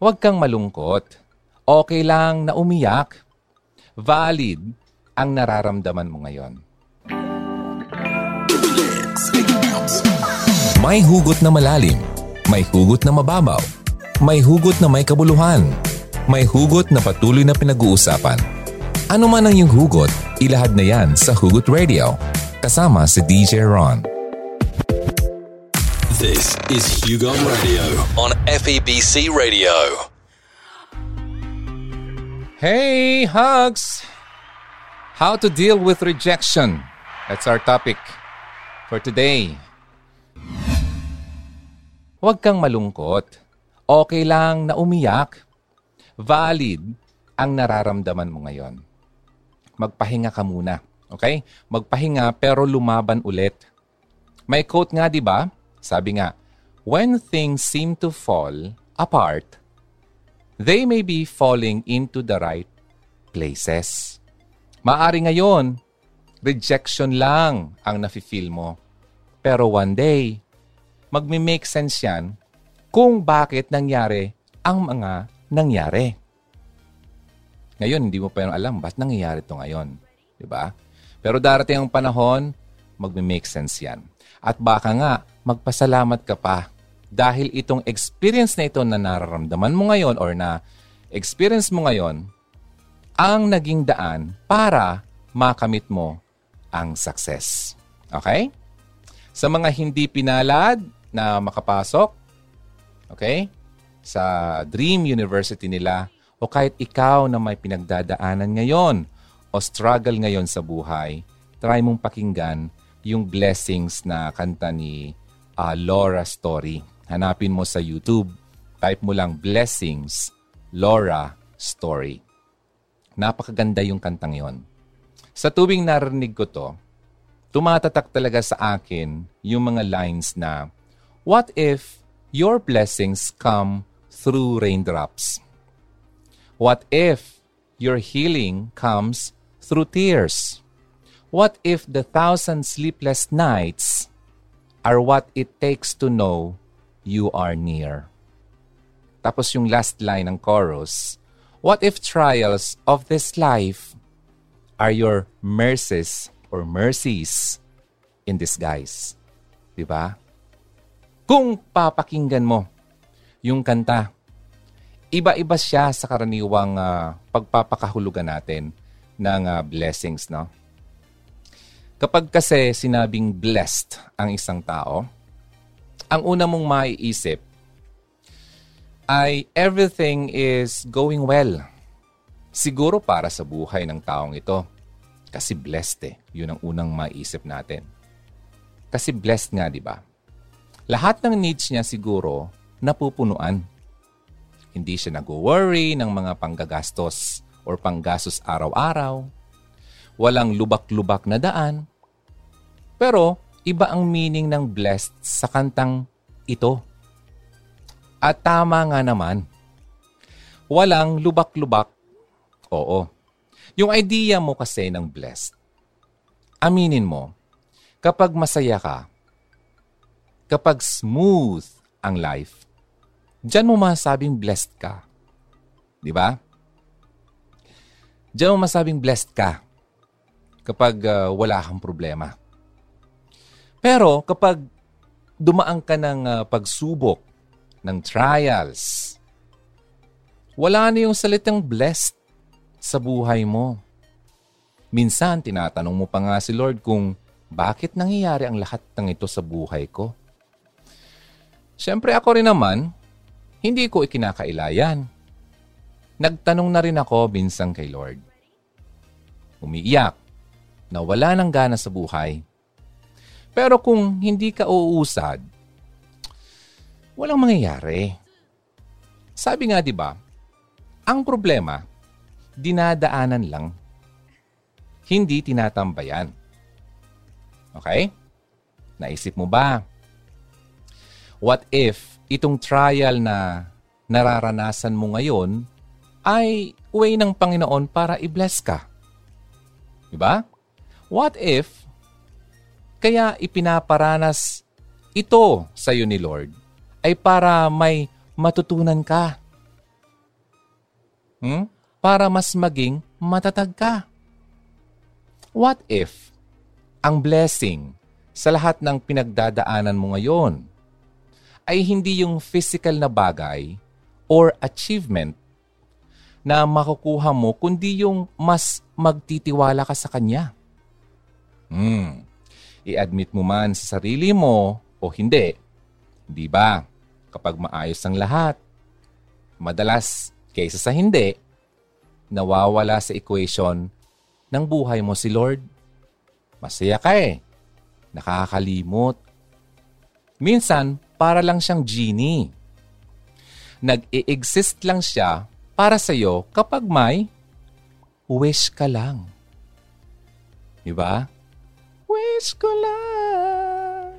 Huwag kang malungkot. Okay lang na umiyak. Valid ang nararamdaman mo ngayon. May hugot na malalim. May hugot na mababaw. May hugot na may kabuluhan. May hugot na patuloy na pinag-uusapan. Ano man ang iyong hugot, ilahad na yan sa Hugot Radio. Kasama si DJ Ron. This is Hugo Radio on FEBC Radio. Hey, hugs! How to deal with rejection. That's our topic for today. Huwag kang malungkot. Okay lang na umiyak. Valid ang nararamdaman mo ngayon. Magpahinga ka muna. Okay? Magpahinga pero lumaban ulit. May quote nga, di ba? Sabi nga, When things seem to fall apart, they may be falling into the right places. Maari ngayon, rejection lang ang nafe-feel mo. Pero one day, magme-make sense yan kung bakit nangyari ang mga nangyari. Ngayon, hindi mo pa alam ba't nangyayari ito ngayon. Ba? Pero darating ang panahon, magme-make sense yan. At baka nga, magpasalamat ka pa dahil itong experience na ito na nararamdaman mo ngayon or na experience mo ngayon, ang naging daan para makamit mo ang success. Okay? Sa mga hindi pinalad, na makapasok, okay, sa dream university nila o kahit ikaw na may pinagdadaanan ngayon o struggle ngayon sa buhay, try mong pakinggan yung blessings na kanta ni uh, Laura Story. Hanapin mo sa YouTube, type mo lang Blessings Laura Story. Napakaganda yung kantang yon. Sa tuwing narinig ko to, tumatatak talaga sa akin yung mga lines na What if your blessings come through raindrops? What if your healing comes through tears? What if the thousand sleepless nights are what it takes to know you are near? Tapos yung last line ng chorus, What if trials of this life are your mercies or mercies in disguise? Diba? Kung papakinggan mo yung kanta, iba-iba siya sa karaniwang uh, pagpapakahulugan natin ng uh, blessings, no? Kapag kasi sinabing blessed ang isang tao, ang una mong maiisip ay everything is going well. Siguro para sa buhay ng taong ito. Kasi blessed eh. Yun ang unang maiisip natin. Kasi blessed nga, di ba? lahat ng needs niya siguro napupunuan. Hindi siya nag-worry ng mga panggagastos or panggastos araw-araw. Walang lubak-lubak na daan. Pero iba ang meaning ng blessed sa kantang ito. At tama nga naman. Walang lubak-lubak. Oo. Yung idea mo kasi ng blessed, aminin mo, kapag masaya ka, kapag smooth ang life, diyan mo masabing blessed ka. Di ba? Diyan mo masabing blessed ka kapag uh, wala kang problema. Pero kapag dumaan ka ng uh, pagsubok, ng trials, wala na yung salitang blessed sa buhay mo. Minsan, tinatanong mo pa nga si Lord kung bakit nangyayari ang lahat ng ito sa buhay ko. Siyempre ako rin naman, hindi ko ikinakailayan. Nagtanong na rin ako minsan kay Lord. Umiiyak na wala ng gana sa buhay. Pero kung hindi ka uusad, walang mangyayari. Sabi nga 'di ba, ang problema dinadaanan lang. Hindi tinatambayan. Okay? Naisip mo ba What if itong trial na nararanasan mo ngayon ay way ng Panginoon para i-bless ka? Diba? What if kaya ipinaparanas ito sa iyo ni Lord ay para may matutunan ka. Hmm? Para mas maging matatag ka. What if ang blessing sa lahat ng pinagdadaanan mo ngayon ay hindi yung physical na bagay or achievement na makukuha mo, kundi yung mas magtitiwala ka sa Kanya. Hmm. I-admit mo man sa sarili mo o hindi. Di ba? Kapag maayos ang lahat, madalas kaysa sa hindi, nawawala sa equation ng buhay mo si Lord. Masaya ka eh. Nakakalimot. Minsan, para lang siyang genie. Nag-i-exist lang siya para sa iyo kapag may wish ka lang. Diba? Wish ko lang.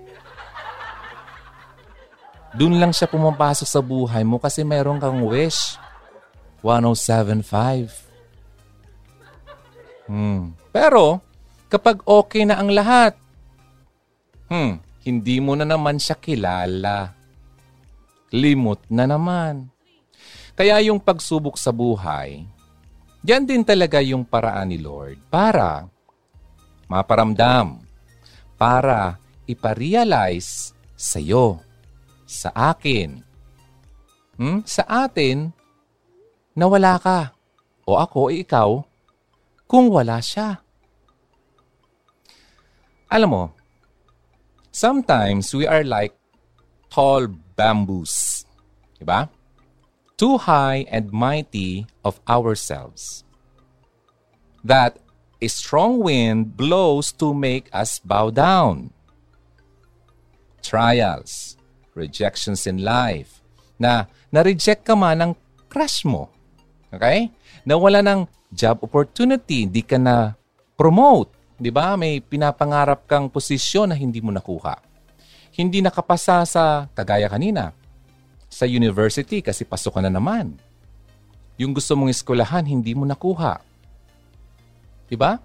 Doon lang siya pumapasok sa buhay mo kasi mayroon kang wish. 1075. Hmm. Pero, kapag okay na ang lahat, hmm, hindi mo na naman siya kilala. Limot na naman. Kaya yung pagsubok sa buhay, yan din talaga yung paraan ni Lord para maparamdam, para iparealize sa iyo, sa akin, hmm? sa atin, na wala ka, o ako, o ikaw, kung wala siya. Alam mo, sometimes we are like tall bamboos. Diba? too high and mighty of ourselves. That a strong wind blows to make us bow down. Trials, rejections in life, na na-reject ka man ng crush mo. Okay? Nawala ng job opportunity, hindi ka na promote. Di ba? May pinapangarap kang posisyon na hindi mo nakuha. Hindi nakapasa sa, kagaya kanina, sa university kasi pasok ka na naman. Yung gusto mong eskwelahan, hindi mo nakuha. Diba?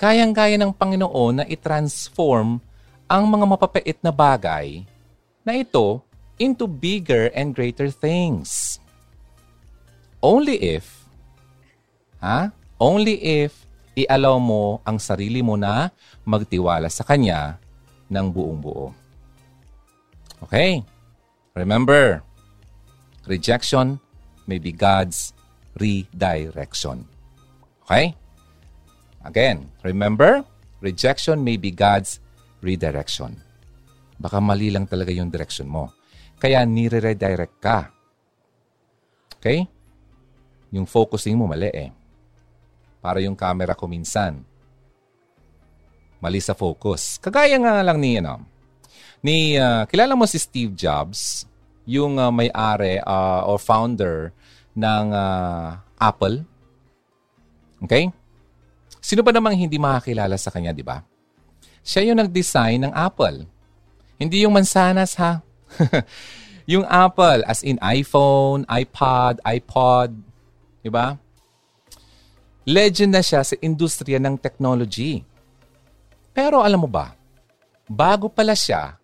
Kayang-kaya ng Panginoon na i-transform ang mga mapapait na bagay na ito into bigger and greater things. Only if, ha? Only if i-allow mo ang sarili mo na magtiwala sa Kanya ng buong buo. Okay? Remember, rejection may be God's redirection. Okay? Again, remember, rejection may be God's redirection. Baka mali lang talaga yung direction mo. Kaya nire-redirect ka. Okay? Yung focusing mo mali eh. Para yung camera ko minsan. Mali sa focus. Kagaya nga lang ni, ano, ni uh, kilala mo si Steve Jobs, yung uh, may-ari uh, or founder ng uh, Apple. Okay? Sino ba namang hindi makakilala sa kanya, di ba? Siya yung nag-design ng Apple. Hindi yung mansanas, ha? yung Apple, as in iPhone, iPod, iPod, di ba? Legend na siya sa industriya ng technology. Pero alam mo ba, bago pala siya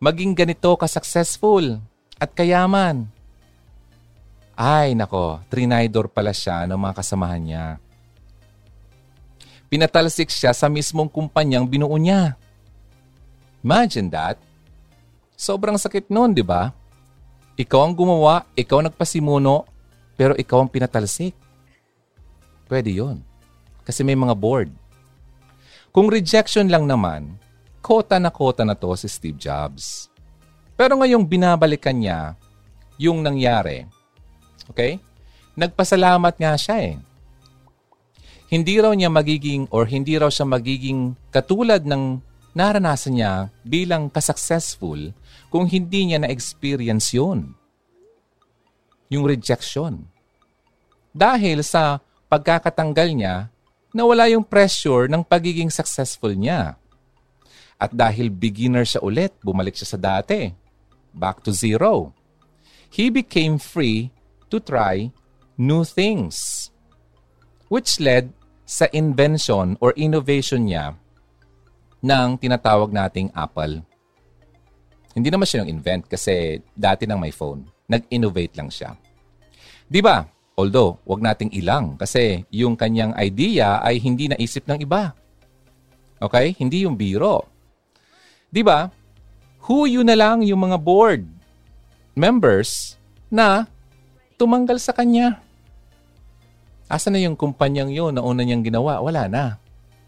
maging ganito ka-successful at kayaman. Ay, nako, trinidor pala siya ng mga kasamahan niya. Pinatalsik siya sa mismong kumpanyang binuo niya. Imagine that. Sobrang sakit noon, di ba? Ikaw ang gumawa, ikaw nagpasimuno, pero ikaw ang pinatalsik. Pwede yon. Kasi may mga board. Kung rejection lang naman, kota na kota na to si Steve Jobs. Pero ngayong binabalikan niya yung nangyari, okay? Nagpasalamat nga siya eh. Hindi raw niya magiging or hindi raw siya magiging katulad ng naranasan niya bilang ka-successful kung hindi niya na-experience yun. Yung rejection. Dahil sa pagkakatanggal niya, nawala yung pressure ng pagiging successful niya. At dahil beginner siya ulit, bumalik siya sa dati. Back to zero. He became free to try new things. Which led sa invention or innovation niya ng tinatawag nating Apple. Hindi naman siya yung invent kasi dati nang may phone. Nag-innovate lang siya. Di ba? Although, wag nating ilang kasi yung kanyang idea ay hindi naisip ng iba. Okay? Hindi yung biro. 'Di ba? Who you na lang yung mga board members na tumanggal sa kanya. Asa na yung kumpanyang yun na una niyang ginawa? Wala na.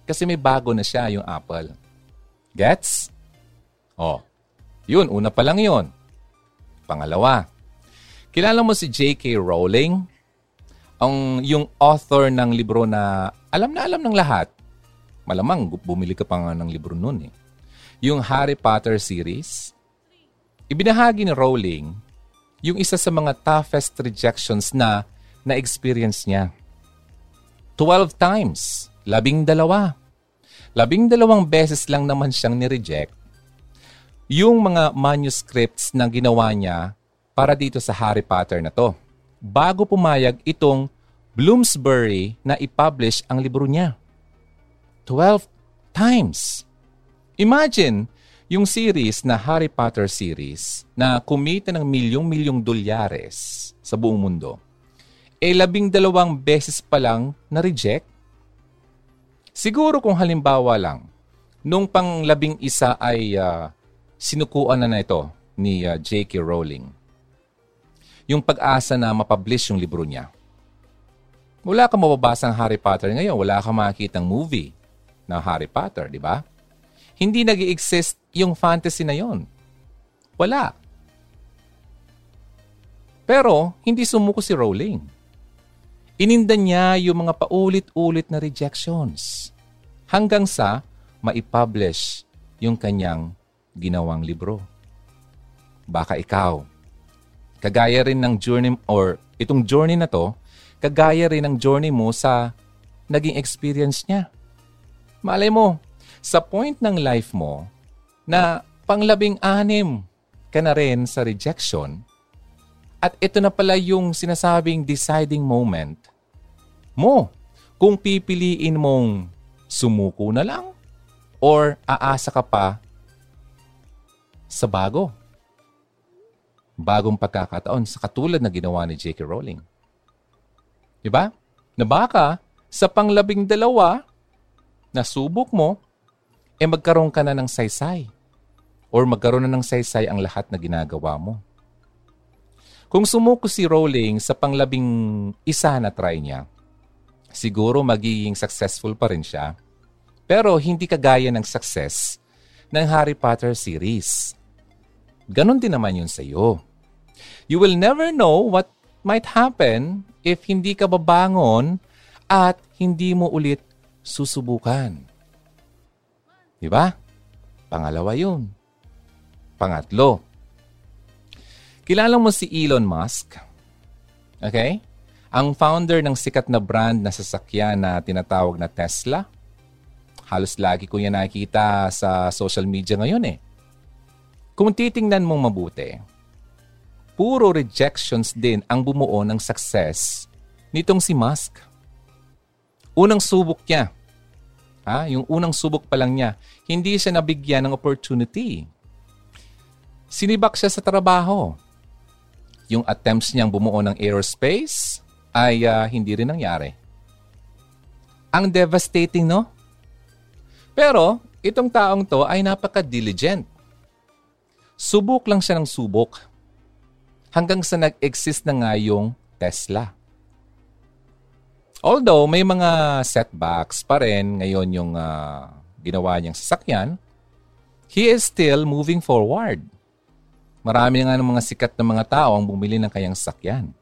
Kasi may bago na siya, yung Apple. Gets? Oh, yun, una pa lang yun. Pangalawa, kilala mo si J.K. Rowling? Ang, yung author ng libro na alam na alam ng lahat. Malamang bumili ka pa nga ng libro nun eh. Yung Harry Potter series. Ibinahagi ni Rowling yung isa sa mga toughest rejections na na-experience niya. 12 times. Labing dalawa. Labing dalawang beses lang naman siyang ni-reject. Yung mga manuscripts na ginawa niya para dito sa Harry Potter na to. Bago pumayag itong Bloomsbury na i-publish ang libro niya. 12 times. Imagine, yung series na Harry Potter series na kumita ng milyong-milyong dolyares sa buong mundo, eh labing dalawang beses pa lang na-reject Siguro kung halimbawa lang, nung pang labing isa ay uh, sinukuan na na ito ni uh, ah, J.K. Rowling. Yung pag-asa na mapublish yung libro niya. Wala kang mababasa ng Harry Potter ngayon. Wala kang makikita ng movie na Harry Potter, di ba? Hindi nag exist yung fantasy na yon. Wala. Pero, hindi sumuko si Rowling Ininda niya yung mga paulit-ulit na rejections hanggang sa maipublish yung kanyang ginawang libro. Baka ikaw, kagaya rin ng journey or itong journey na to, kagaya rin ng journey mo sa naging experience niya. Malay mo, sa point ng life mo na panglabing anim ka na rin sa rejection, at ito na pala yung sinasabing deciding moment mo kung pipiliin mong sumuko na lang or aasa ka pa sa bago. Bagong pagkakataon sa katulad na ginawa ni J.K. Rowling. Diba? Na baka sa panglabing dalawa na subok mo, eh magkaroon ka na ng saysay or magkaroon na ng saysay ang lahat na ginagawa mo. Kung sumuko si Rowling sa panglabing isa na try niya, siguro magiging successful pa rin siya. Pero hindi kagaya ng success ng Harry Potter series. Ganon din naman yun sa iyo. You will never know what might happen if hindi ka babangon at hindi mo ulit susubukan. Di ba? Pangalawa yun. Pangatlo, kilala mo si Elon Musk? Okay? Ang founder ng sikat na brand na sasakyan na tinatawag na Tesla, halos lagi ko yan nakikita sa social media ngayon eh. Kung titingnan mong mabuti, puro rejections din ang bumuo ng success nitong si Musk. Unang subok niya, ha? yung unang subok pa lang niya, hindi siya nabigyan ng opportunity. Sinibak siya sa trabaho. Yung attempts niyang bumuo ng aerospace, ay uh, hindi rin nangyari. Ang devastating, no? Pero, itong taong to ay napaka-diligent. Subok lang siya ng subok. Hanggang sa nag-exist na nga yung Tesla. Although may mga setbacks pa rin ngayon yung uh, ginawa niyang sasakyan, he is still moving forward. Marami nga ng mga sikat na mga tao ang bumili ng kayang sasakyan.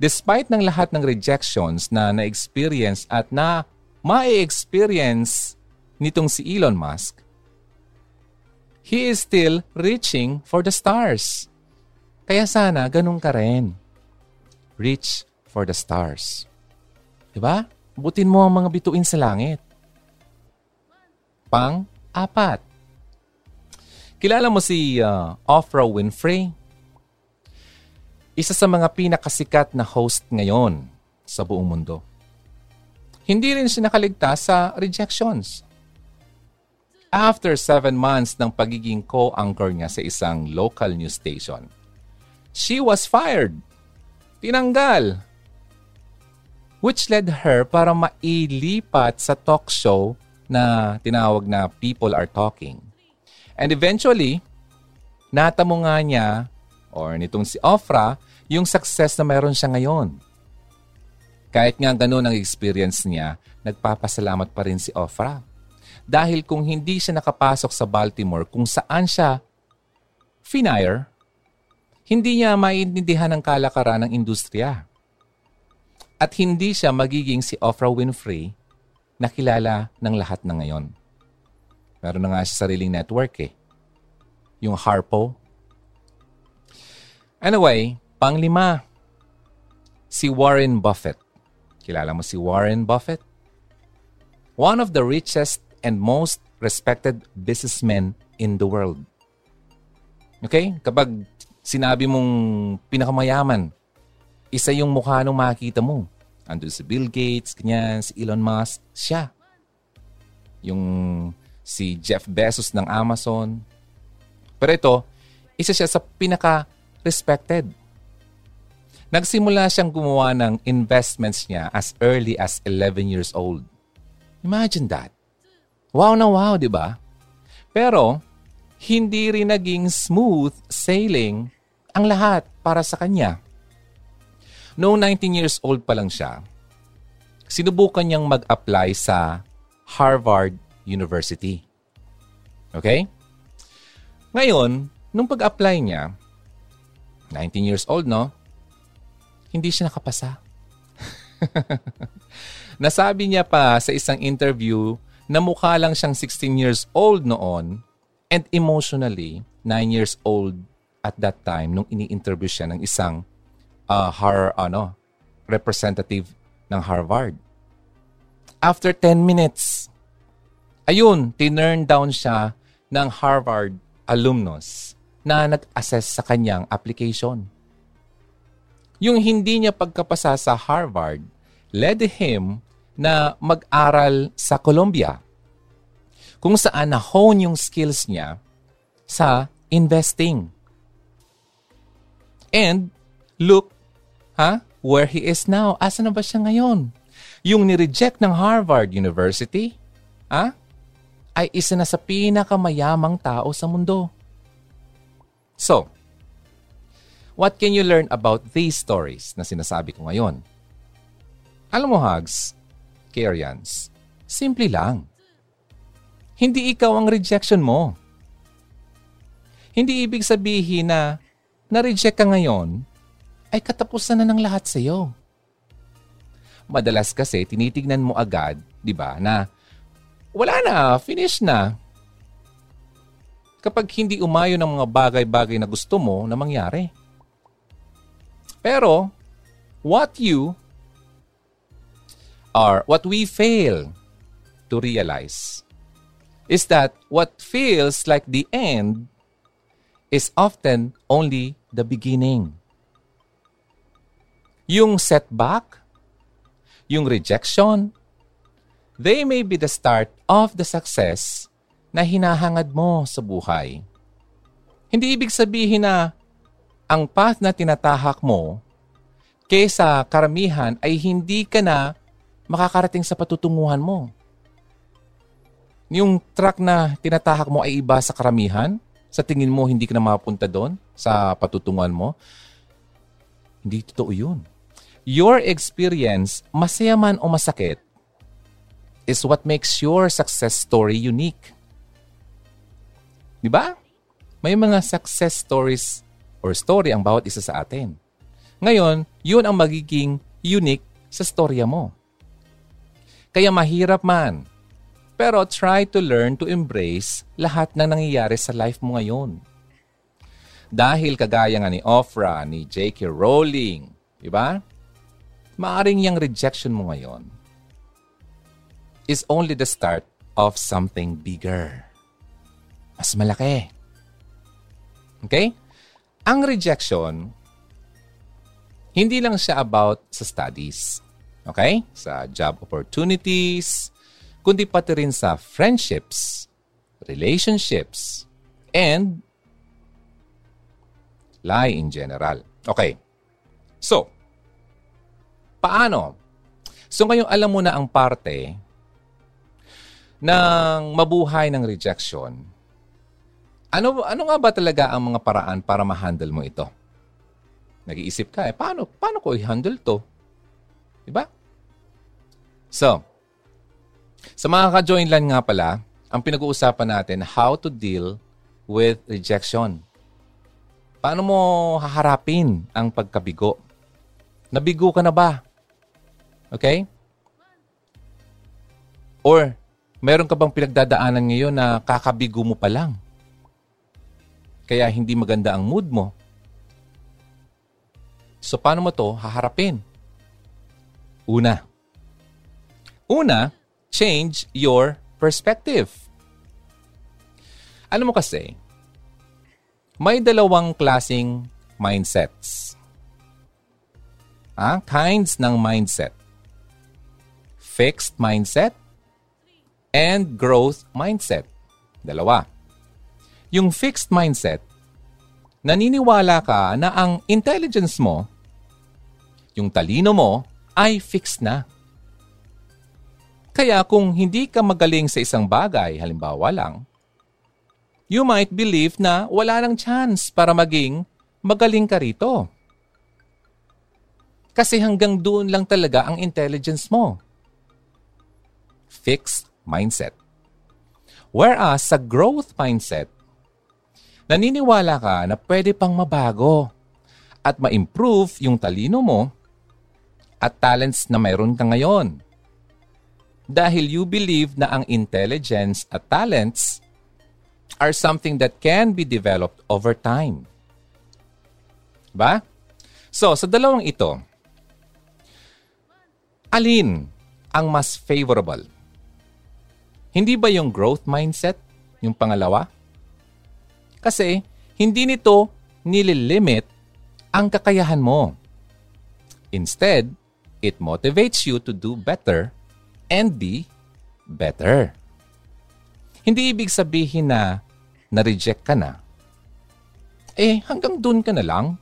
Despite ng lahat ng rejections na na-experience at na ma-experience nitong si Elon Musk, he is still reaching for the stars. Kaya sana ganun ka rin. Reach for the stars. Diba? Butin mo ang mga bituin sa langit. Pang-apat. Kilala mo si uh, Oprah Winfrey? Isa sa mga pinakasikat na host ngayon sa buong mundo. Hindi rin siya nakaligtas sa rejections. After seven months ng pagiging co-anchor niya sa isang local news station, she was fired. Tinanggal which led her para mailipat sa talk show na tinawag na People Are Talking. And eventually, natamo nga niya, or nitong si Ofra, yung success na meron siya ngayon. Kahit nga ganun ang experience niya, nagpapasalamat pa rin si Ofra. Dahil kung hindi siya nakapasok sa Baltimore kung saan siya finire, hindi niya maintindihan ang kalakaran ng industriya. At hindi siya magiging si Oprah Winfrey na kilala ng lahat na ngayon. Meron na nga siya sariling network eh. Yung Harpo. Anyway, panglima, si Warren Buffett. Kilala mo si Warren Buffett? One of the richest and most respected businessmen in the world. Okay? Kapag sinabi mong pinakamayaman, isa yung mukha nung makikita mo. Andun si Bill Gates, ganyan, si Elon Musk, siya. Yung si Jeff Bezos ng Amazon. Pero ito, isa siya sa pinaka-respected. Nagsimula siyang gumawa ng investments niya as early as 11 years old. Imagine that. Wow na wow, di ba? Pero, hindi rin naging smooth sailing ang lahat para sa kanya. Noong 19 years old pa lang siya, sinubukan niyang mag-apply sa Harvard University. Okay? Ngayon, nung pag-apply niya, 19 years old, no? Hindi siya nakapasa. Nasabi niya pa sa isang interview na mukha lang siyang 16 years old noon and emotionally 9 years old at that time nung ini-interview siya ng isang uh, har, ano, representative ng Harvard. After 10 minutes, ayun, tinurn down siya ng Harvard alumnus na nag-assess sa kanyang application. Yung hindi niya pagkapasa sa Harvard led him na mag-aral sa Colombia kung saan na-hone yung skills niya sa investing. And look, ha, where he is now. Asa na ba siya ngayon? Yung ni-reject ng Harvard University, ha, ay isa na sa pinakamayamang tao sa mundo. So, what can you learn about these stories na sinasabi ko ngayon? Alam mo, Hugs, Karians, simple lang. Hindi ikaw ang rejection mo. Hindi ibig sabihin na na-reject ka ngayon ay katapusan na ng lahat sa iyo. Madalas kasi tinitignan mo agad, 'di ba, na wala na, finish na. Kapag hindi umayo ng mga bagay-bagay na gusto mo na mangyari. Pero what you are what we fail to realize is that what feels like the end is often only the beginning. Yung setback, yung rejection, they may be the start of the success na hinahangad mo sa buhay. Hindi ibig sabihin na ang path na tinatahak mo kaysa karamihan ay hindi ka na makakarating sa patutunguhan mo. Yung track na tinatahak mo ay iba sa karamihan, sa tingin mo hindi ka na mapunta doon sa patutunguhan mo, hindi totoo yun. Your experience, masaya man o masakit, is what makes your success story unique. Di ba? May mga success stories or story ang bawat isa sa atin. Ngayon, yun ang magiging unique sa storya mo. Kaya mahirap man. Pero try to learn to embrace lahat ng nangyayari sa life mo ngayon. Dahil kagaya nga ni Ofra, ni J.K. Rowling, di ba? Maaring yung rejection mo ngayon is only the start of something bigger. Mas malaki. Okay? Ang rejection, hindi lang siya about sa studies Okay? Sa job opportunities, kundi pati rin sa friendships, relationships, and lie in general. Okay. So, paano? So ngayon alam mo na ang parte ng mabuhay ng rejection. Ano ano nga ba talaga ang mga paraan para ma-handle mo ito? Nag-iisip ka, eh, paano, paano ko i-handle to? Diba? So, sa mga ka-join lang nga pala, ang pinag-uusapan natin, how to deal with rejection. Paano mo haharapin ang pagkabigo? Nabigo ka na ba? Okay? Or, meron ka bang pinagdadaanan ngayon na kakabigo mo pa lang? Kaya hindi maganda ang mood mo. So, paano mo to haharapin? Una. Una, change your perspective. Ano mo kasi, may dalawang klasing mindsets. Ah, kinds ng mindset. Fixed mindset and growth mindset. Dalawa. Yung fixed mindset, naniniwala ka na ang intelligence mo, yung talino mo, ay fixed na. Kaya kung hindi ka magaling sa isang bagay, halimbawa lang, you might believe na wala nang chance para maging magaling ka rito. Kasi hanggang doon lang talaga ang intelligence mo. Fixed mindset. Whereas sa growth mindset, naniniwala ka na pwede pang mabago at ma-improve yung talino mo at talents na mayroon ka ngayon dahil you believe na ang intelligence at talents are something that can be developed over time. Ba? So, sa dalawang ito, alin ang mas favorable? Hindi ba yung growth mindset yung pangalawa? Kasi hindi nito nililimit ang kakayahan mo. Instead, it motivates you to do better and be better. Hindi ibig sabihin na na-reject ka na. Eh, hanggang dun ka na lang.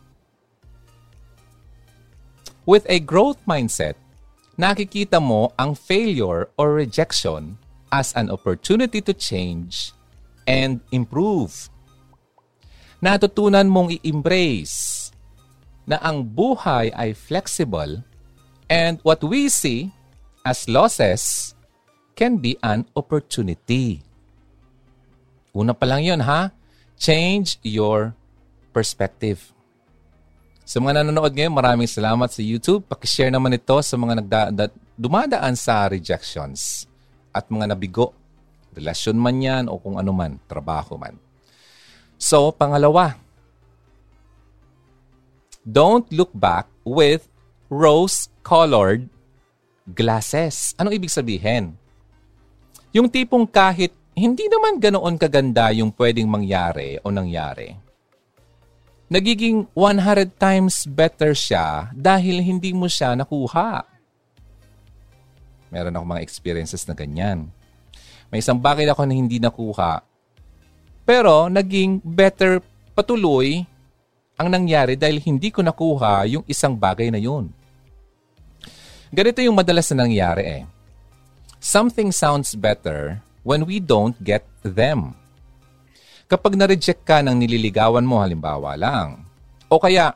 With a growth mindset, nakikita mo ang failure or rejection as an opportunity to change and improve. Natutunan mong i-embrace na ang buhay ay flexible and what we see as losses can be an opportunity. Una pa lang yun, ha? Change your perspective. Sa mga nanonood ngayon, maraming salamat sa YouTube. Pakishare naman ito sa mga nagda- da- dumadaan sa rejections at mga nabigo. Relasyon man yan o kung ano man, trabaho man. So, pangalawa, don't look back with rose-colored glasses. Anong ibig sabihin? Yung tipong kahit hindi naman ganoon kaganda yung pwedeng mangyari o nangyari, nagiging 100 times better siya dahil hindi mo siya nakuha. Meron ako mga experiences na ganyan. May isang bagay ako na hindi nakuha, pero naging better patuloy ang nangyari dahil hindi ko nakuha yung isang bagay na yun. Ganito yung madalas na nangyari eh. Something sounds better when we don't get them. Kapag na-reject ka ng nililigawan mo halimbawa lang, o kaya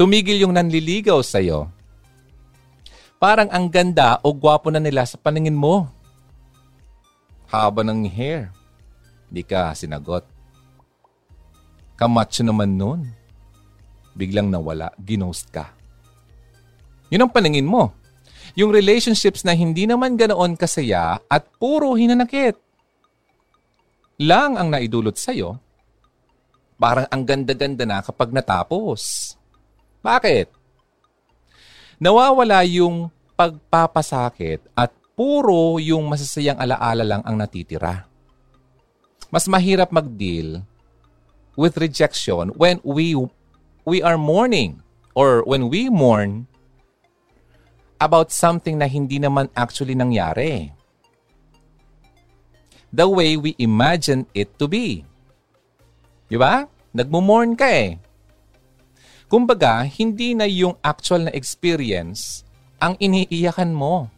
tumigil yung nanliligaw sa'yo, parang ang ganda o gwapo na nila sa paningin mo. Haba ng hair. Di ka sinagot. Kamacho naman nun. Biglang nawala, ginost ka. Yun ang paningin mo. Yung relationships na hindi naman ganoon kasaya at puro hinanakit. Lang ang naidulot sa'yo, parang ang ganda-ganda na kapag natapos. Bakit? Nawawala yung pagpapasakit at puro yung masasayang alaala lang ang natitira. Mas mahirap mag-deal with rejection when we we are mourning or when we mourn about something na hindi naman actually nangyari. The way we imagine it to be. Di ba? Nagmumorn ka eh. Kumbaga, hindi na yung actual na experience ang iniiyakan mo,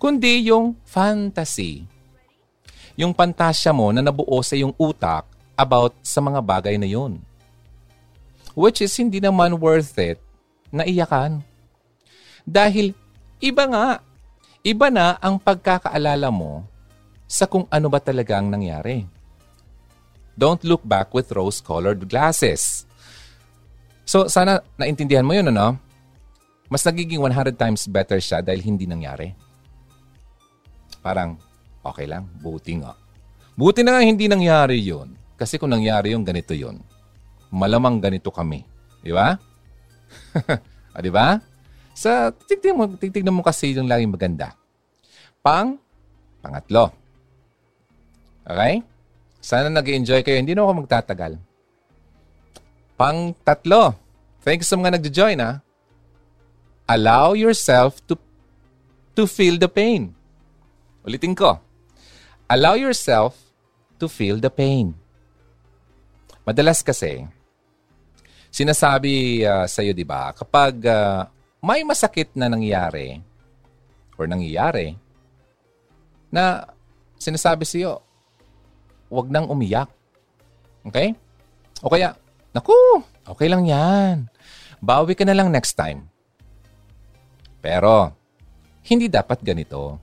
kundi yung fantasy. Yung pantasya mo na nabuo sa iyong utak about sa mga bagay na yun. Which is hindi naman worth it na iyakan. Dahil iba nga, iba na ang pagkakaalala mo sa kung ano ba talagang nangyari. Don't look back with rose-colored glasses. So, sana naintindihan mo yun, ano? Mas nagiging 100 times better siya dahil hindi nangyari. Parang, okay lang, buti nga. Buti na nga hindi nangyari yun. Kasi kung nangyari yung ganito yun, malamang ganito kami. Di ba? ah, di ba? Sa titignan mo, titignan mo kasi yung laging maganda. Pang, pangatlo. Okay? Sana nag enjoy kayo. Hindi na ako magtatagal. Pang tatlo. Thanks sa mga nagjo-join ha. Allow yourself to to feel the pain. Ulitin ko. Allow yourself to feel the pain. Madalas kasi, sinasabi uh, sa iyo, di ba, kapag uh, may masakit na nangyari or nangyayari na sinasabi sa iyo, huwag nang umiyak. Okay? O kaya, naku, okay lang yan. Bawi ka na lang next time. Pero, hindi dapat ganito.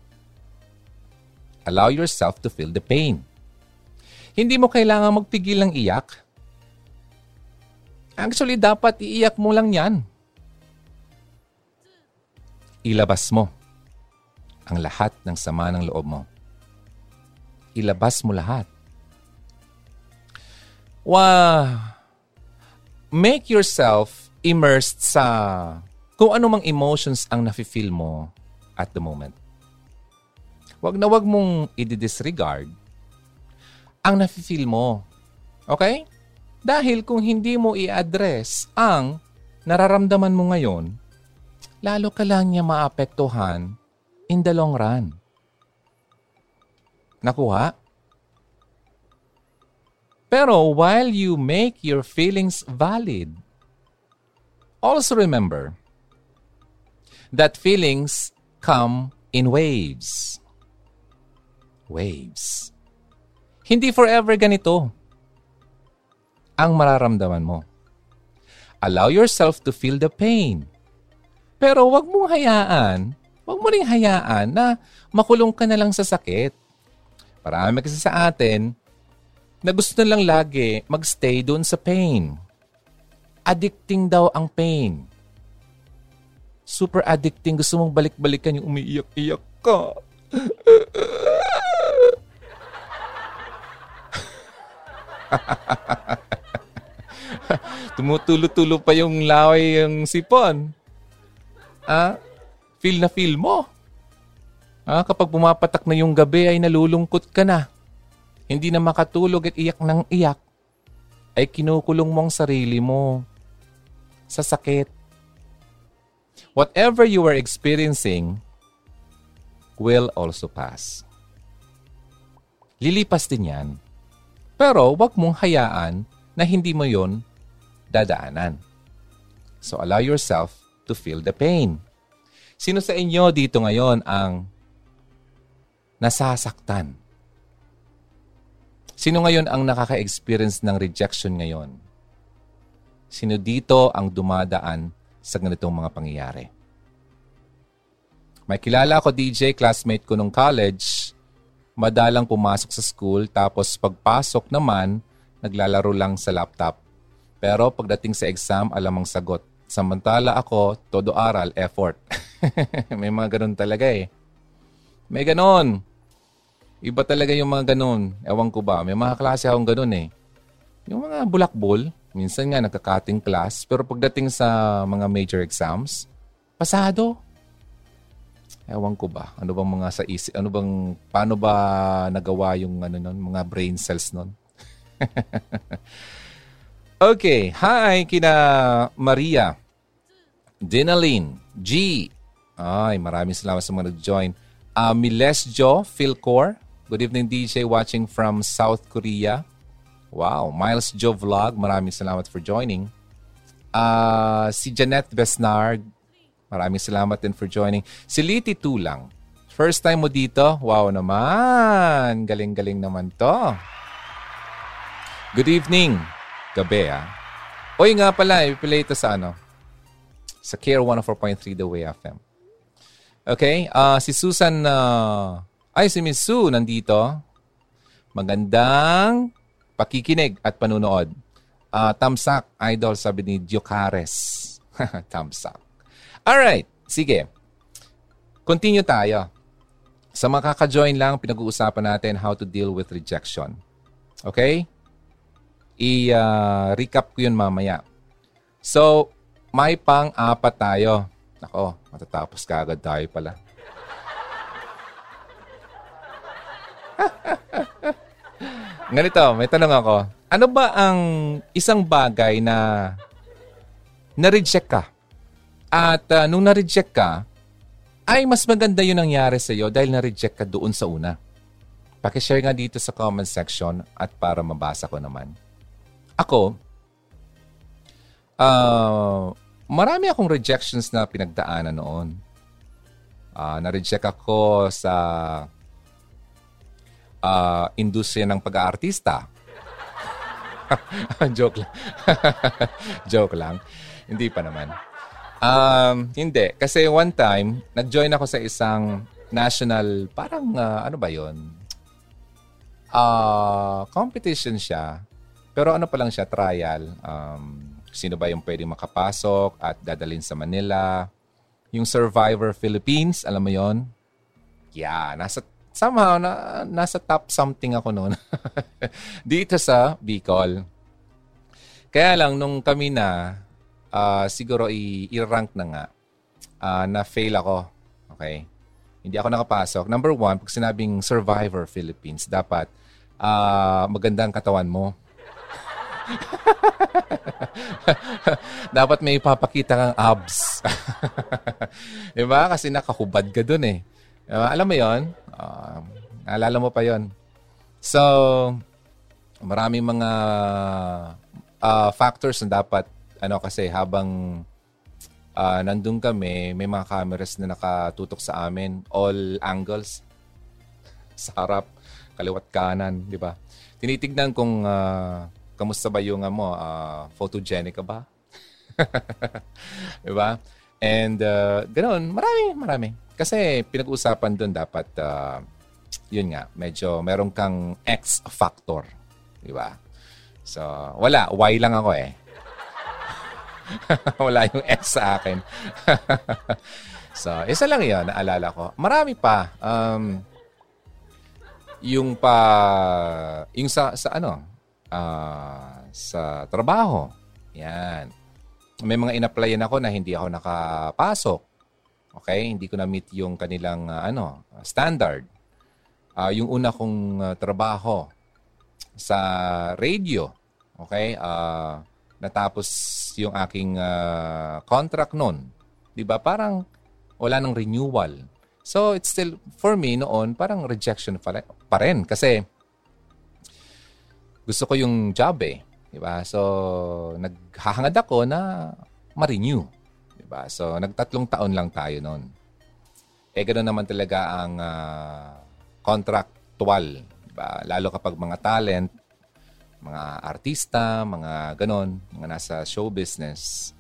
Allow yourself to feel the pain. Hindi mo kailangan magpigil ng iyak. Actually, dapat iiyak mo lang yan ilabas mo ang lahat ng sama ng loob mo. Ilabas mo lahat. Wow. Make yourself immersed sa kung ano mang emotions ang nafe-feel mo at the moment. Wag na wag mong i-disregard ang nafe-feel mo. Okay? Dahil kung hindi mo i-address ang nararamdaman mo ngayon, lalo ka lang niya maapektuhan in the long run. Nakuha? Pero while you make your feelings valid, also remember that feelings come in waves. Waves. Hindi forever ganito ang mararamdaman mo. Allow yourself to feel the pain pero wag mong hayaan, wag mo ring hayaan na makulong ka na lang sa sakit. Marami kasi sa atin na gusto na lang lagi magstay doon sa pain. Addicting daw ang pain. Super addicting. Gusto mong balik-balikan yung umiiyak-iyak ka. Tumutulo-tulo pa yung laway yung sipon ah, feel na feel mo. Ah, kapag pumapatak na yung gabi ay nalulungkot ka na. Hindi na makatulog at iyak ng iyak. Ay kinukulong mo ang sarili mo sa sakit. Whatever you are experiencing will also pass. Lilipas din yan. Pero wag mong hayaan na hindi mo yon dadaanan. So allow yourself to feel the pain. Sino sa inyo dito ngayon ang nasasaktan? Sino ngayon ang nakaka-experience ng rejection ngayon? Sino dito ang dumadaan sa ganitong mga pangyayari? May kilala ako DJ, classmate ko nung college, madalang pumasok sa school tapos pagpasok naman, naglalaro lang sa laptop. Pero pagdating sa exam, alam ang sagot. Samantala ako, todo aral, effort. May mga ganun talaga eh. May ganun. Iba talaga yung mga ganun. Ewan ko ba. May mga klase akong ganun eh. Yung mga bulakbol, minsan nga nagka-cutting class, pero pagdating sa mga major exams, pasado. Ewan ko ba. Ano bang mga sa isip, ano bang, paano ba nagawa yung ano nun, mga brain cells nun? okay. Hi, kina Maria. Dinaline, G. Ay, maraming salamat sa mga nag-join. Uh, Miles Jo, Philcor. Good evening, DJ, watching from South Korea. Wow, Miles Jo Vlog, maraming salamat for joining. Uh, si Janet Besnard, Maraming salamat din for joining. Si Liti Tulang. First time mo dito? Wow naman. Galing-galing naman to. Good evening. Gabi ah. Oy nga pala, ipilay ito sa ano? Sa Care 104.3 The Way FM. Okay, uh, si Susan, uh, ay si Miss Sue nandito. Magandang pakikinig at panunood. Uh, tamsak, idol, sabi ni Diocares. tamsak. Alright, sige. Continue tayo. Sa makaka-join lang, pinag-uusapan natin how to deal with rejection. Okay? I-recap uh, ko yun mamaya. So, may pang-apat tayo. Nako, matatapos ka agad tayo pala. Ganito, may tanong ako. Ano ba ang isang bagay na na-reject ka? At uh, nung na-reject ka, ay mas maganda yung nangyari sa iyo dahil na-reject ka doon sa una. Pakishare nga dito sa comment section at para mabasa ko naman. Ako, uh, marami akong rejections na pinagdaanan noon. Uh, na-reject ako sa uh, industriya ng pag-aartista. Joke lang. Joke lang. Hindi pa naman. Um, hindi. Kasi one time, nag-join ako sa isang national, parang uh, ano ba yon uh, competition siya. Pero ano pa lang siya, trial. Um, sino ba yung pwede makapasok at dadalhin sa Manila. Yung Survivor Philippines, alam mo yon Yeah, nasa somehow na, nasa top something ako noon. Dito sa Bicol. Kaya lang nung kami na uh, siguro i-rank na nga uh, na fail ako. Okay? Hindi ako nakapasok. Number one, pag sinabing Survivor Philippines, dapat uh, magandang katawan mo. dapat may ipapakita kang abs. diba? Kasi nakahubad ka dun eh. Uh, alam mo yon Uh, naalala mo pa yon So, maraming mga uh, factors na dapat ano kasi habang uh, nandun kami, may mga cameras na nakatutok sa amin, all angles sa harap, kaliwat kanan, di ba? Tinitignan kung uh, kamusta ba yung mo, uh, photogenic ka ba? di ba? And uh, ganoon, marami, marami. Kasi pinag-usapan doon dapat, uh, yun nga, medyo meron kang X factor. Di ba? So, wala. Y lang ako eh. wala yung X sa akin. so, isa lang yun, naalala ko. Marami pa. Um, yung pa, yung sa, sa ano, uh, sa trabaho. Yan. May mga in-applyan ako na hindi ako nakapasok Okay? Hindi ko na-meet yung kanilang uh, ano, standard. Uh, yung una kong uh, trabaho sa radio, okay? Uh, natapos yung aking uh, contract noon. 'Di ba? Parang wala nang renewal. So it's still for me noon parang rejection pa rin kasi gusto ko yung job eh. 'Di ba? So naghahangad ako na ma-renew. Diba? So, nagtatlong taon lang tayo noon. Eh, ganoon naman talaga ang uh, contractual. Diba? Lalo kapag mga talent, mga artista, mga ganon, mga nasa show business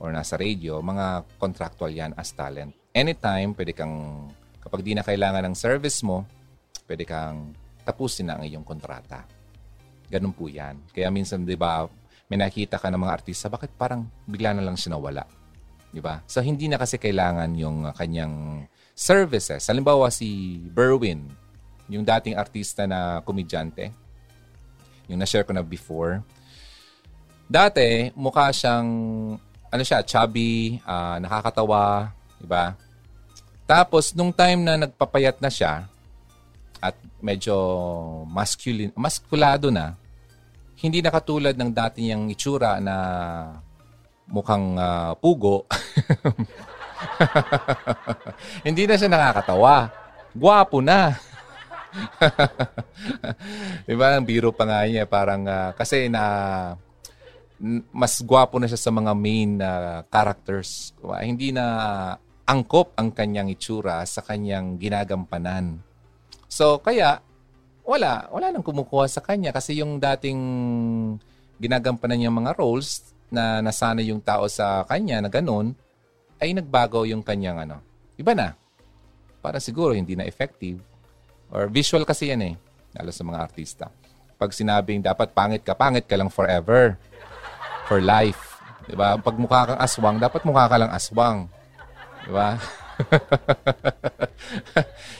or nasa radio, mga contractual yan as talent. Anytime, pwede kang, kapag di na kailangan ng service mo, pwede kang tapusin na ang iyong kontrata. Ganun po yan. Kaya minsan, di ba, may nakita ka ng mga artista, bakit parang bigla na lang siya nawala? Di ba? So, hindi na kasi kailangan yung kanyang services. Halimbawa, si Berwin, yung dating artista na komedyante, yung na-share ko na before. Dati, mukha siyang, ano siya, chubby, uh, nakakatawa, di ba? Tapos, nung time na nagpapayat na siya, at medyo masculine, maskulado na, hindi na katulad ng dati niyang itsura na mukhang uh, pugo. Hindi na siya nakakatawa. Gwapo na. diba? Ang biro pa nga niya. Parang, uh, kasi na, mas gwapo na siya sa mga main uh, characters. Hindi na angkop ang kanyang itsura sa kanyang ginagampanan. So, kaya, wala. Wala nang kumukuha sa kanya kasi yung dating ginagampanan niya mga roles na nasana yung tao sa kanya na ganun, ay nagbago yung kanyang ano. Iba na. Para siguro hindi na effective. Or visual kasi yan eh. Lalo sa mga artista. Pag sinabing dapat pangit ka, pangit ka lang forever. For life. Diba? Pag mukha kang aswang, dapat mukha ka lang aswang. Diba?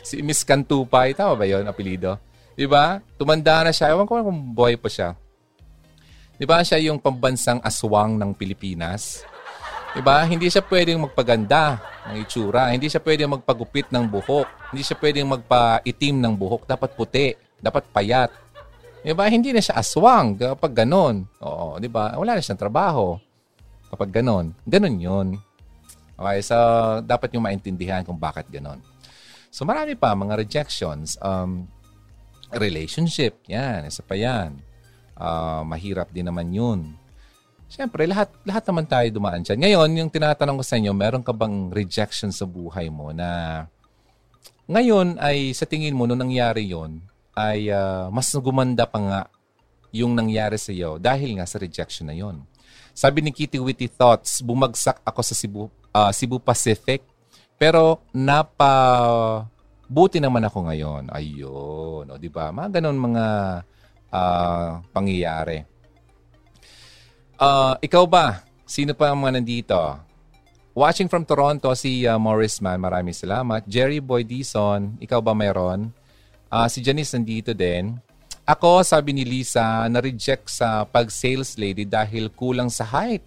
si Miss Kantupay, tama ba yun, apelido? Diba? Tumanda na siya. Ewan ko kung boy pa siya. Diba siya yung pambansang aswang ng Pilipinas? Diba? Hindi siya pwedeng magpaganda ng itsura. Hindi siya pwedeng magpagupit ng buhok. Hindi siya pwedeng magpaitim ng buhok. Dapat puti. Dapat payat. Diba? Hindi na siya aswang kapag ganon. Oo, diba? Wala na siyang trabaho kapag ganon. Ganon yun. Okay, so dapat yung maintindihan kung bakit ganon. So marami pa mga rejections. Um, relationship, yan, isa pa yan uh, mahirap din naman yun. Siyempre, lahat, lahat naman tayo dumaan dyan. Ngayon, yung tinatanong ko sa inyo, meron ka bang rejection sa buhay mo na ngayon ay sa tingin mo, nung nangyari yon ay uh, mas gumanda pa nga yung nangyari sa iyo dahil nga sa rejection na yon. Sabi ni Kitty Witty Thoughts, bumagsak ako sa Cebu, uh, Cebu Pacific pero napa buti naman ako ngayon. Ayun, o, di ba? Mga ganun mga uh, pangyayari. Uh, ikaw ba? Sino pa ang mga nandito? Watching from Toronto, si uh, Morris Man, maraming salamat. Jerry Boy Dison, ikaw ba mayroon? Uh, si Janice nandito din. Ako, sabi ni Lisa, na-reject sa pag-sales lady dahil kulang sa height.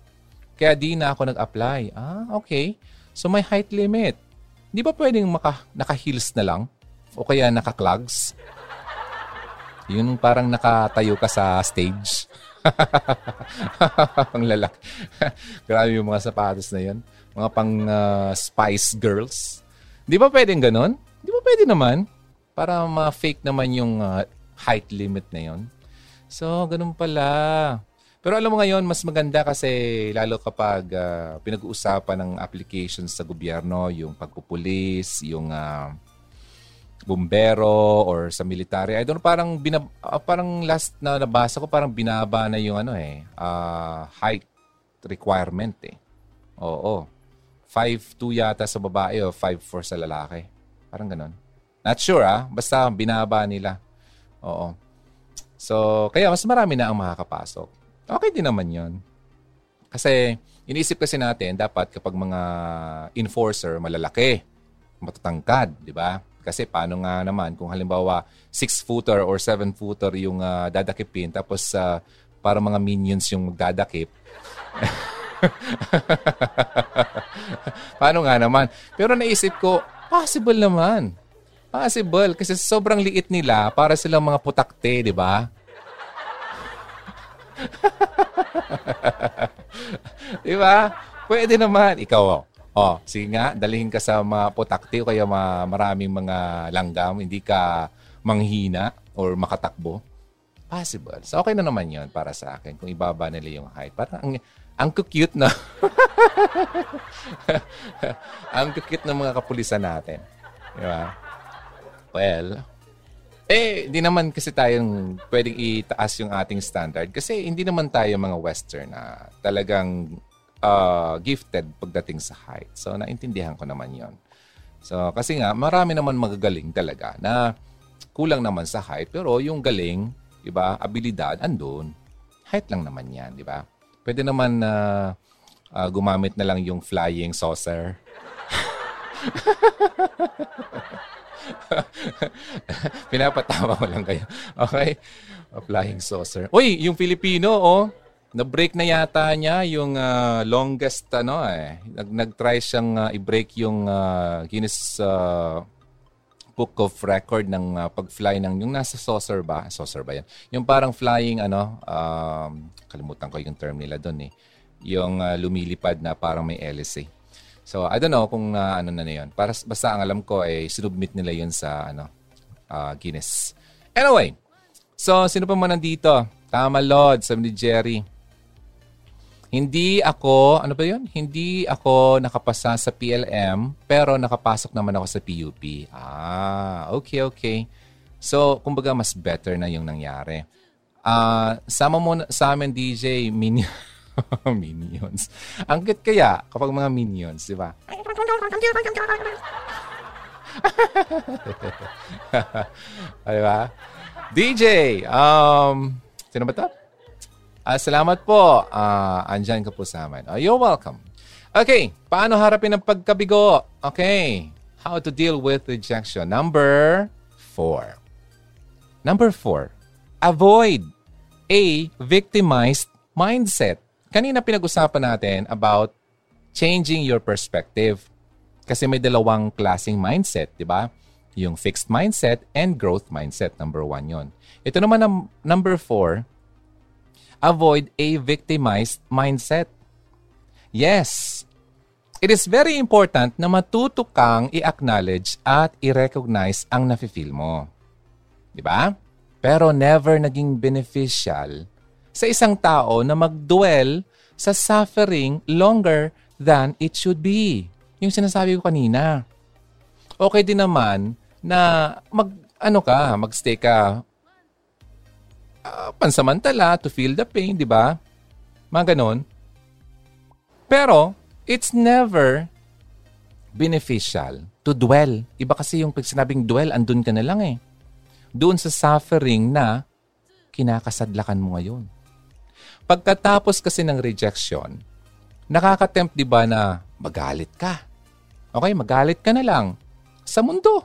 Kaya di na ako nag-apply. Ah, okay. So may height limit. Di ba pwedeng maka, naka-heels na lang? O kaya naka-clogs? Yung parang nakatayo ka sa stage. Ang lalaki. Grabe yung mga sapatos na yun. Mga pang uh, Spice Girls. Di ba pwedeng ganon? Di ba pwede naman? Para ma-fake naman yung uh, height limit na yon. So, ganun pala. Pero alam mo ngayon, mas maganda kasi lalo kapag uh, pinag-uusapan ng applications sa gobyerno, yung pagpupulis, yung uh, bumbero or sa military. I don't know, parang, binab- uh, parang last na nabasa ko, parang binaba na yung ano eh, uh, height requirement eh. Oo. 5'2 yata sa babae o 5'4 sa lalaki. Parang ganun. Not sure ah. Basta binaba nila. Oo. So, kaya mas marami na ang makakapasok. Okay din naman yon Kasi, iniisip kasi natin, dapat kapag mga enforcer, malalaki, matatangkad, di ba? Kasi paano nga naman kung halimbawa 6-footer or 7-footer yung uh, dadakipin tapos uh, para mga minions yung magdadakip. paano nga naman? Pero naisip ko, possible naman. Possible. Kasi sobrang liit nila para silang mga putakte, di ba? di ba? Pwede naman. Ikaw, oh. Sige nga, dalhin ka sa mga putakti o kaya ma- maraming mga langgam, hindi ka manghina or makatakbo. Possible. So, okay na naman yon para sa akin kung ibaba nila yung height. Parang ang, ang cute na. ang cute ng mga kapulisan natin. Di ba? Well, eh, hindi naman kasi tayong pwedeng itaas yung ating standard kasi hindi naman tayo mga Western na talagang uh, gifted pagdating sa height. So, naintindihan ko naman yon. So, kasi nga, marami naman magagaling talaga na kulang naman sa height, pero yung galing, di ba, abilidad, andun. Height lang naman yan, di ba? Pwede naman na uh, uh, gumamit na lang yung flying saucer. Pinapatawa ko lang kayo. Okay? A flying saucer. Uy, yung Filipino, oh na-break na yata niya yung uh, longest ano eh. Nag nag-try siyang uh, i-break yung uh, Guinness uh, Book of Record ng uh, pag-fly ng yung nasa saucer ba? Saucer ba yan? Yung parang flying ano, um, kalimutan ko yung term nila doon eh. Yung uh, lumilipad na parang may hélice. So, I don't know kung uh, ano na na yun. Para, basta ang alam ko ay eh, sinubmit nila yun sa ano, uh, Guinness. Anyway, so sino pa man nandito? Tama, Lord, sabi ni Jerry. Hindi ako, ano ba yun? Hindi ako nakapasa sa PLM, pero nakapasok naman ako sa PUP. Ah, okay, okay. So, kumbaga, mas better na yung nangyari. Ah, sama mo sa amin, DJ, minion. minions. Ang cute kaya kapag mga minions, di ba? di ba? DJ, um, sino ba to? Ah, salamat po. Ah, andyan ka po sa amin. Ah, you're welcome. Okay, paano harapin ang pagkabigo? Okay, how to deal with rejection. Number four. Number four, avoid a victimized mindset. Kanina pinag-usapan natin about changing your perspective. Kasi may dalawang klaseng mindset, di ba? Yung fixed mindset and growth mindset. Number one yon. Ito naman ang number four, avoid a victimized mindset. Yes, it is very important na matuto kang i-acknowledge at i-recognize ang nafe-feel mo. Di ba? Pero never naging beneficial sa isang tao na mag-dwell sa suffering longer than it should be. Yung sinasabi ko kanina. Okay din naman na mag ano ka, magstay ka ah, pansamantala to feel the pain, di ba? Mga ganon. Pero, it's never beneficial to dwell. Iba kasi yung pag sinabing dwell, andun ka na lang eh. Doon sa suffering na kinakasadlakan mo ngayon. Pagkatapos kasi ng rejection, nakakatempt di ba na magalit ka? Okay, magalit ka na lang sa mundo.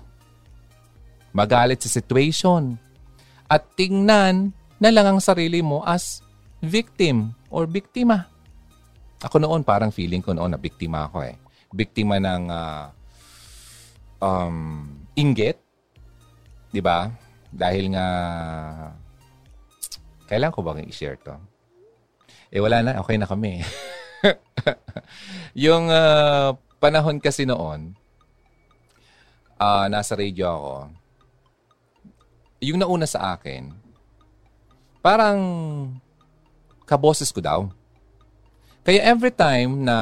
Magalit sa situation. At tingnan na lang ang sarili mo as victim or biktima. Ako noon, parang feeling ko noon na biktima ako eh. Biktima ng ah, um, inggit. Ba? Dahil nga, kailan ko bang i-share to? Eh wala na, okay na kami. yung ah, panahon kasi noon, ah, nasa radio ako, yung nauna sa akin, parang kaboses ko daw. Kaya every time na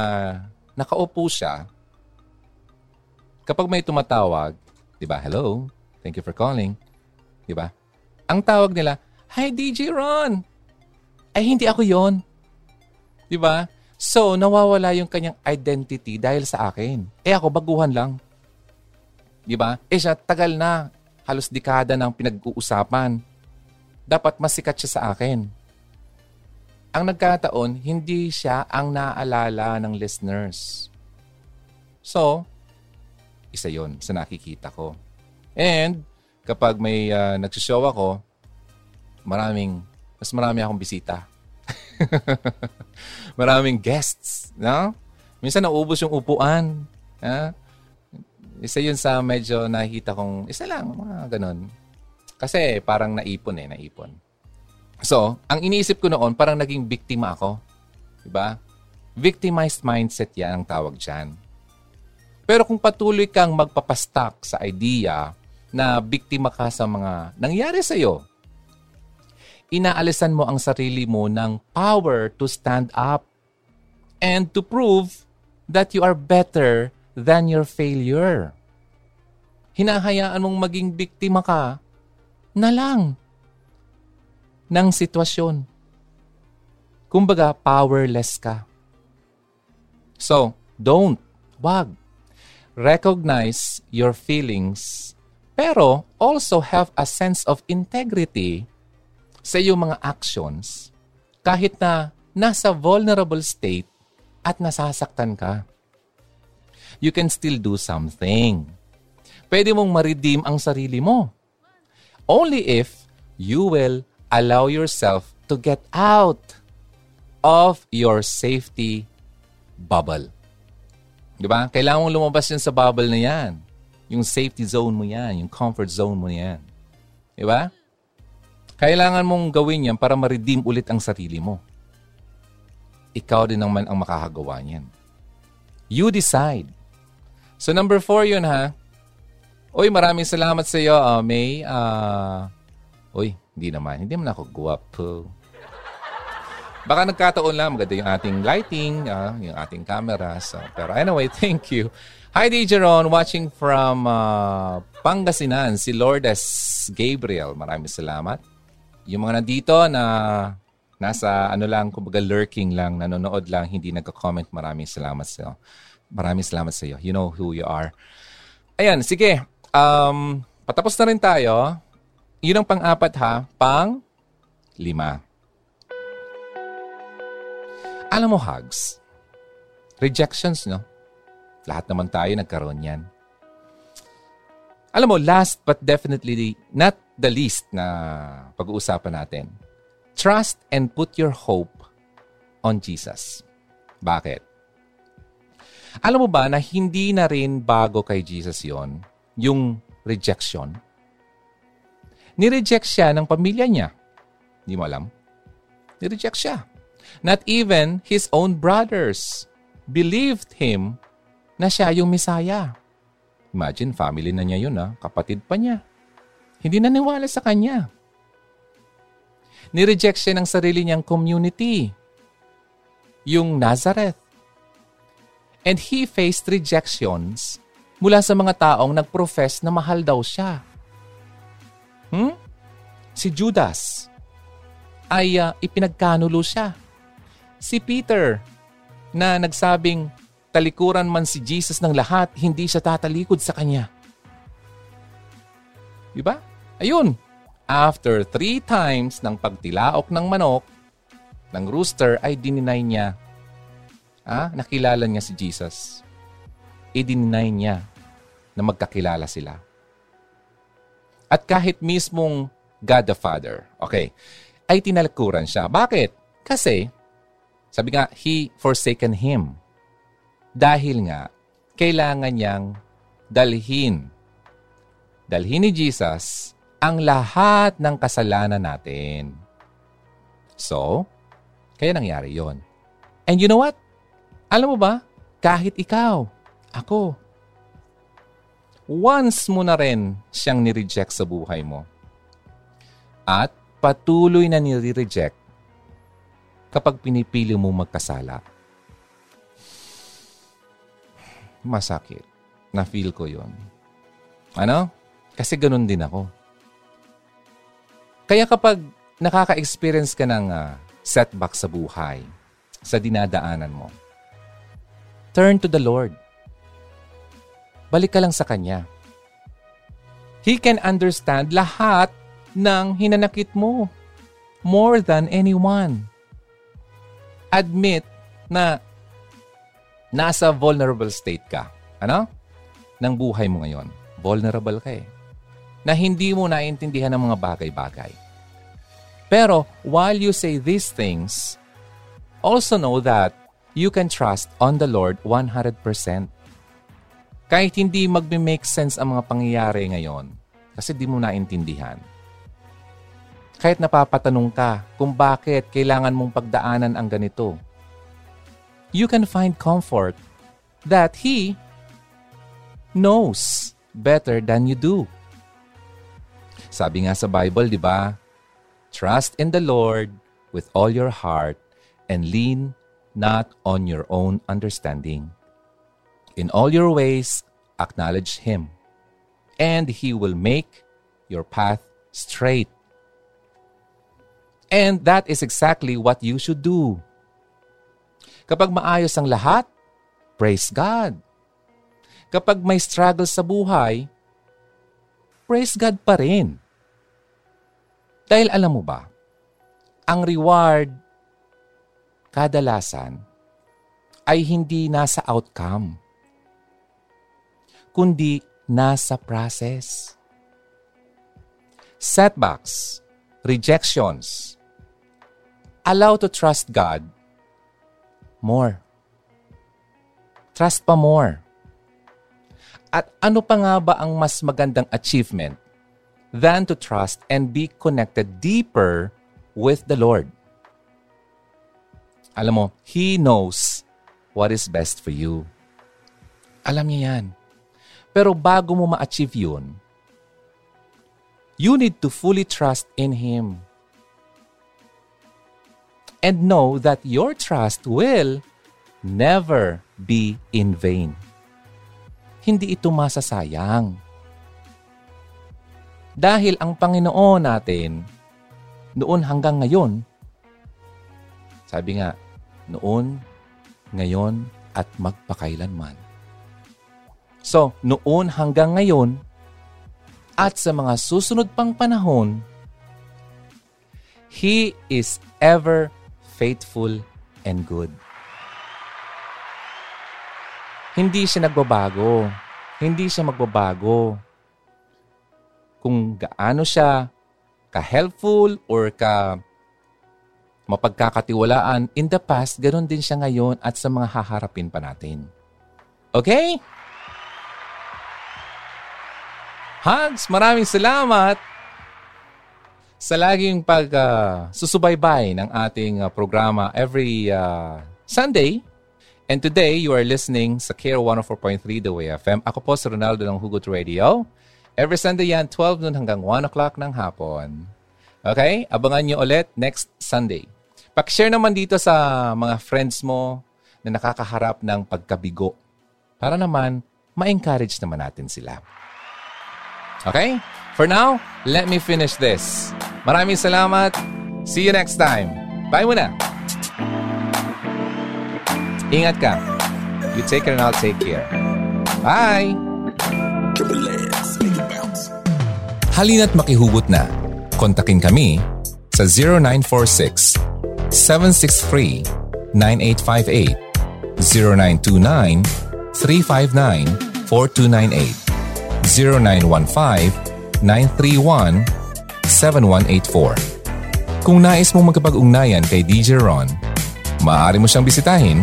nakaupo siya, kapag may tumatawag, di ba, hello, thank you for calling, di ba? Ang tawag nila, Hi DJ Ron! Ay hindi ako yon, Di ba? So, nawawala yung kanyang identity dahil sa akin. Eh ako, baguhan lang. Di ba? Eh siya, tagal na. Halos dekada ng pinag-uusapan. Dapat masikat siya sa akin. Ang nagkataon, hindi siya ang naaalala ng listeners. So, isa yon sa nakikita ko. And, kapag may uh, nagsishow ako, maraming, mas marami akong bisita. maraming guests, no? Minsan naubos yung upuan. Ha? Isa yun sa medyo nakita kong, isa lang, mga ganon. Kasi parang naipon eh, naipon. So, ang iniisip ko noon, parang naging biktima ako. Diba? Victimized mindset yan ang tawag dyan. Pero kung patuloy kang magpapastak sa idea na biktima ka sa mga nangyari sa'yo, inaalisan mo ang sarili mo ng power to stand up and to prove that you are better than your failure. Hinahayaan mong maging biktima ka na lang ng sitwasyon. Kumbaga, powerless ka. So, don't, wag. Recognize your feelings, pero also have a sense of integrity sa iyong mga actions kahit na nasa vulnerable state at nasasaktan ka. You can still do something. Pwede mong ma-redeem ang sarili mo. Only if you will allow yourself to get out of your safety bubble. Di ba? Kailangan mong lumabas yan sa bubble na yan. Yung safety zone mo yan, yung comfort zone mo yan. Di ba? Kailangan mong gawin yan para ma-redeem ulit ang sarili mo. Ikaw din naman ang makakagawa niyan. You decide. So number four yun ha. Uy, maraming salamat sa iyo, uh, May. Uh, uy, hindi naman. Hindi naman ako guwapo. Baka nagkataon lang, maganda yung ating lighting, uh, yung ating camera. So, pero anyway, thank you. Hi, DJ Ron, watching from uh, Pangasinan, si Lourdes Gabriel. Maraming salamat. Yung mga nandito na nasa ano lang, kumbaga lurking lang, nanonood lang, hindi nagko-comment, maraming salamat sa iyo. Maraming salamat sa iyo. You know who you are. Ayan, sige. Um, patapos na rin tayo. Yun ang pang-apat ha. Pang lima. Alam mo, hugs, rejections, no? Lahat naman tayo nagkaroon yan. Alam mo, last but definitely not the least na pag-uusapan natin, trust and put your hope on Jesus. Bakit? Alam mo ba na hindi na rin bago kay Jesus yon yung rejection? Nireject siya ng pamilya niya. Hindi mo alam? Nireject siya. Not even his own brothers believed him na siya yung Messiah. Imagine, family na niya yun, ha? kapatid pa niya. Hindi naniwala sa kanya. Nireject siya ng sarili niyang community, yung Nazareth. And he faced rejections mula sa mga taong nagprofess na mahal daw siya. Hmm? Si Judas ay uh, ipinagkanulo siya si Peter na nagsabing talikuran man si Jesus ng lahat, hindi siya tatalikod sa kanya. Diba? Ayun. After three times ng pagtilaok ng manok, ng rooster ay dininay niya. Ah, nakilala niya si Jesus. I-deny niya na magkakilala sila. At kahit mismong God the Father, okay, ay tinalikuran siya. Bakit? Kasi sabi nga, he forsaken him. Dahil nga, kailangan niyang dalhin. Dalhin ni Jesus ang lahat ng kasalanan natin. So, kaya nangyari yon. And you know what? Alam mo ba, kahit ikaw, ako, once mo na rin siyang nireject sa buhay mo. At patuloy na nire-reject kapag pinipili mo magkasala. Masakit. Na-feel ko yon. Ano? Kasi ganun din ako. Kaya kapag nakaka-experience ka ng uh, setback sa buhay, sa dinadaanan mo, turn to the Lord. Balik ka lang sa Kanya. He can understand lahat ng hinanakit mo more than anyone admit na nasa vulnerable state ka. Ano? Ng buhay mo ngayon. Vulnerable ka eh. Na hindi mo naiintindihan ng mga bagay-bagay. Pero while you say these things, also know that you can trust on the Lord 100%. Kahit hindi magme-make sense ang mga pangyayari ngayon kasi di mo naintindihan kahit napapatanong ka kung bakit kailangan mong pagdaanan ang ganito. You can find comfort that He knows better than you do. Sabi nga sa Bible, di ba? Trust in the Lord with all your heart and lean not on your own understanding. In all your ways, acknowledge Him, and He will make your path straight. And that is exactly what you should do. Kapag maayos ang lahat, praise God. Kapag may struggle sa buhay, praise God pa rin. Dahil alam mo ba, ang reward kadalasan ay hindi nasa outcome, kundi nasa process. Setbacks, rejections, allow to trust God more. Trust pa more. At ano pa nga ba ang mas magandang achievement than to trust and be connected deeper with the Lord? Alam mo, He knows what is best for you. Alam niya yan. Pero bago mo ma-achieve yun, you need to fully trust in Him. and know that your trust will never be in vain. Hindi ito masasayang. Dahil ang Panginoon natin, noon hanggang ngayon, sabi nga, noon, ngayon, at magpakailanman. So, noon hanggang ngayon, at sa mga susunod pang panahon, He is ever faithful and good. Hindi siya nagbabago. Hindi siya magbabago. Kung gaano siya ka-helpful or ka mapagkakatiwalaan in the past, ganoon din siya ngayon at sa mga haharapin pa natin. Okay? Hans, maraming salamat sa laging pag uh, ng ating uh, programa every uh, Sunday. And today, you are listening sa Care 104.3 The Way FM. Ako po si Ronaldo ng Hugot Radio. Every Sunday yan, 12 noon hanggang 1 o'clock ng hapon. Okay? Abangan nyo ulit next Sunday. Pakishare naman dito sa mga friends mo na nakakaharap ng pagkabigo para naman ma-encourage naman natin sila. Okay? For now, let me finish this. Maraming salamat. See you next time. Bye muna. Ingat ka. You take care and I'll take care. Bye! Halina't makihugot na. Kontakin kami sa 0946 763 9858 0929 359 4298 0915 0917-931-7184. Kung nais mong magkapag-ugnayan kay DJ Ron, maaari mo siyang bisitahin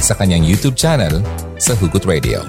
sa kanyang YouTube channel sa Hugot Radio.